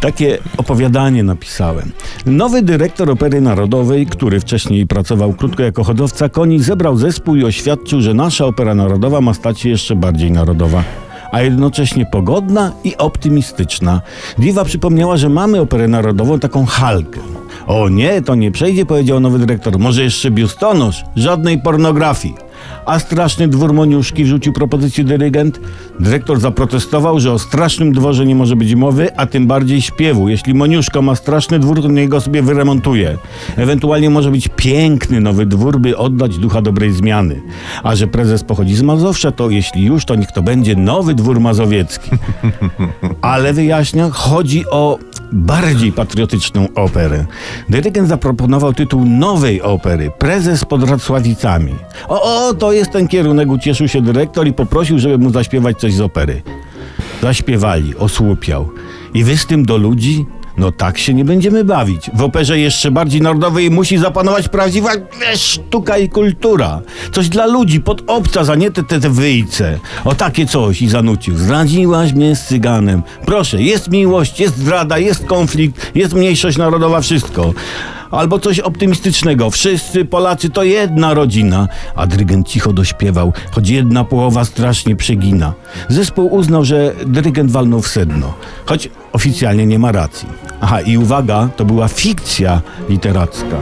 Takie opowiadanie napisałem. Nowy dyrektor Opery Narodowej, który wcześniej pracował krótko jako hodowca koni, zebrał zespół i oświadczył, że nasza Opera Narodowa ma stać się jeszcze bardziej narodowa a jednocześnie pogodna i optymistyczna. Diwa przypomniała, że mamy operę narodową, taką halkę. O nie, to nie przejdzie, powiedział nowy dyrektor. Może jeszcze biustonosz? Żadnej pornografii. A straszny dwór Moniuszki wrzucił propozycję dyrygent. Dyrektor zaprotestował, że o strasznym dworze nie może być mowy, a tym bardziej śpiewu. Jeśli Moniuszka ma straszny dwór, to niego sobie wyremontuje. Ewentualnie może być piękny nowy dwór, by oddać ducha dobrej zmiany. A że prezes pochodzi z Mazowsza, to jeśli już, to niech to będzie nowy dwór mazowiecki. Ale wyjaśnia, chodzi o bardziej patriotyczną operę. Dyrygent zaproponował tytuł nowej opery Prezes pod Racławicami. O, o, to jest ten kierunek, ucieszył się dyrektor i poprosił, żeby mu zaśpiewać coś z opery. Zaśpiewali, osłupiał. I wy z tym do ludzi? No tak się nie będziemy bawić. W operze jeszcze bardziej narodowej musi zapanować prawdziwa sztuka i kultura. Coś dla ludzi, pod obca, za nie te, te, te wyjce. O takie coś i zanucił. Zdradziłaś mnie z cyganem. Proszę, jest miłość, jest zdrada, jest konflikt, jest mniejszość narodowa, wszystko. Albo coś optymistycznego. Wszyscy Polacy to jedna rodzina. A dyrygent cicho dośpiewał, choć jedna połowa strasznie przegina. Zespół uznał, że dyrygent walnął w sedno, choć oficjalnie nie ma racji. Aha, i uwaga, to była fikcja literacka.